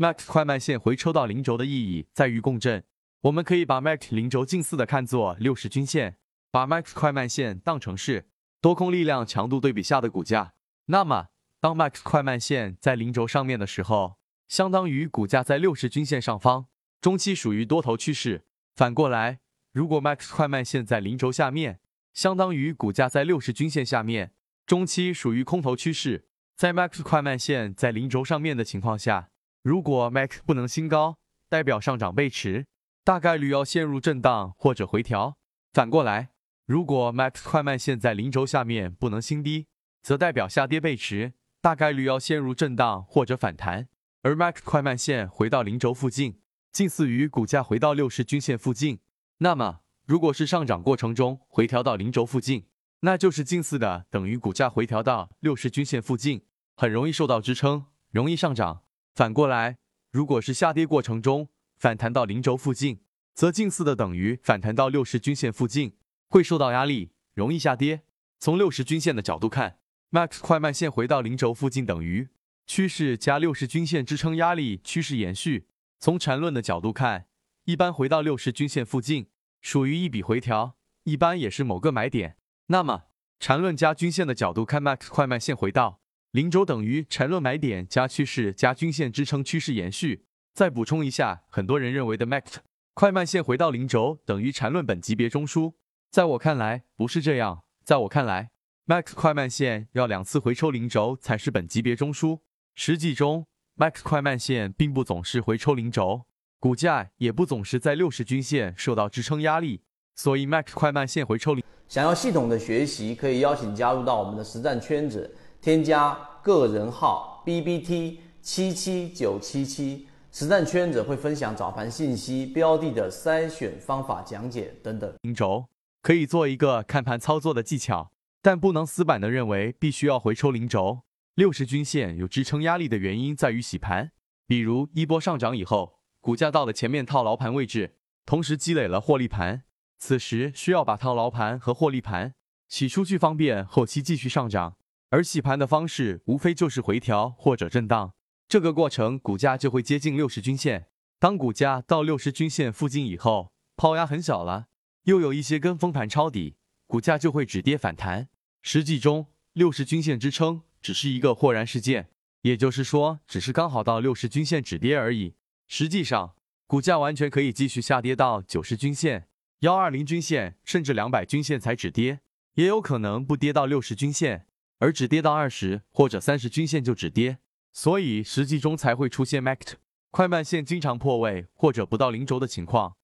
MAC 快慢线回抽到零轴的意义在于共振。我们可以把 MAC 零轴近似的看作六十均线，把 MAC 快慢线当成是多空力量强度对比下的股价。那么，当 MAC 快慢线在零轴上面的时候，相当于股价在六十均线上方，中期属于多头趋势。反过来，如果 MAC 快慢线在零轴下面，相当于股价在六十均线下面，中期属于空头趋势。在 MAC 快慢线在零轴上面的情况下，如果 MAC 不能新高，代表上涨背驰。大概率要陷入震荡或者回调。反过来，如果 MAC 快慢线在零轴下面不能新低，则代表下跌背驰，大概率要陷入震荡或者反弹。而 MAC 快慢线回到零轴附近，近似于股价回到六十均线附近。那么，如果是上涨过程中回调到零轴附近，那就是近似的等于股价回调到六十均线附近，很容易受到支撑，容易上涨。反过来，如果是下跌过程中，反弹到零轴附近，则近似的等于反弹到六十均线附近，会受到压力，容易下跌。从六十均线的角度看，MAX 快慢线回到零轴附近等于趋势加六十均线支撑压力趋势延续。从缠论的角度看，一般回到六十均线附近属于一笔回调，一般也是某个买点。那么缠论加均线的角度看，MAX 快慢线回到零轴等于缠论买点加趋势加均线支撑趋势延续。再补充一下，很多人认为的 MACD 快慢线回到零轴等于缠论本级别中枢，在我看来不是这样。在我看来，MACD 快慢线要两次回抽零轴才是本级别中枢。实际中，MACD 快慢线并不总是回抽零轴，股价也不总是在六十均线受到支撑压力，所以 MACD 快慢线回抽零。想要系统的学习，可以邀请加入到我们的实战圈子，添加个人号 B B T 七七九七七。实战圈子会分享早盘信息、标的的筛选方法讲解等等。零轴可以做一个看盘操作的技巧，但不能死板的认为必须要回抽零轴。六十均线有支撑压力的原因在于洗盘，比如一波上涨以后，股价到了前面套牢盘位置，同时积累了获利盘，此时需要把套牢盘和获利盘洗出去，方便后期继续上涨。而洗盘的方式无非就是回调或者震荡。这个过程，股价就会接近六十均线。当股价到六十均线附近以后，抛压很小了，又有一些跟风盘抄底，股价就会止跌反弹。实际中，六十均线支撑只是一个豁然事件，也就是说，只是刚好到六十均线止跌而已。实际上，股价完全可以继续下跌到九十均线、幺二零均线，甚至两百均线才止跌，也有可能不跌到六十均线，而只跌到二十或者三十均线就止跌。所以实际中才会出现 MACD 快慢线经常破位或者不到零轴的情况。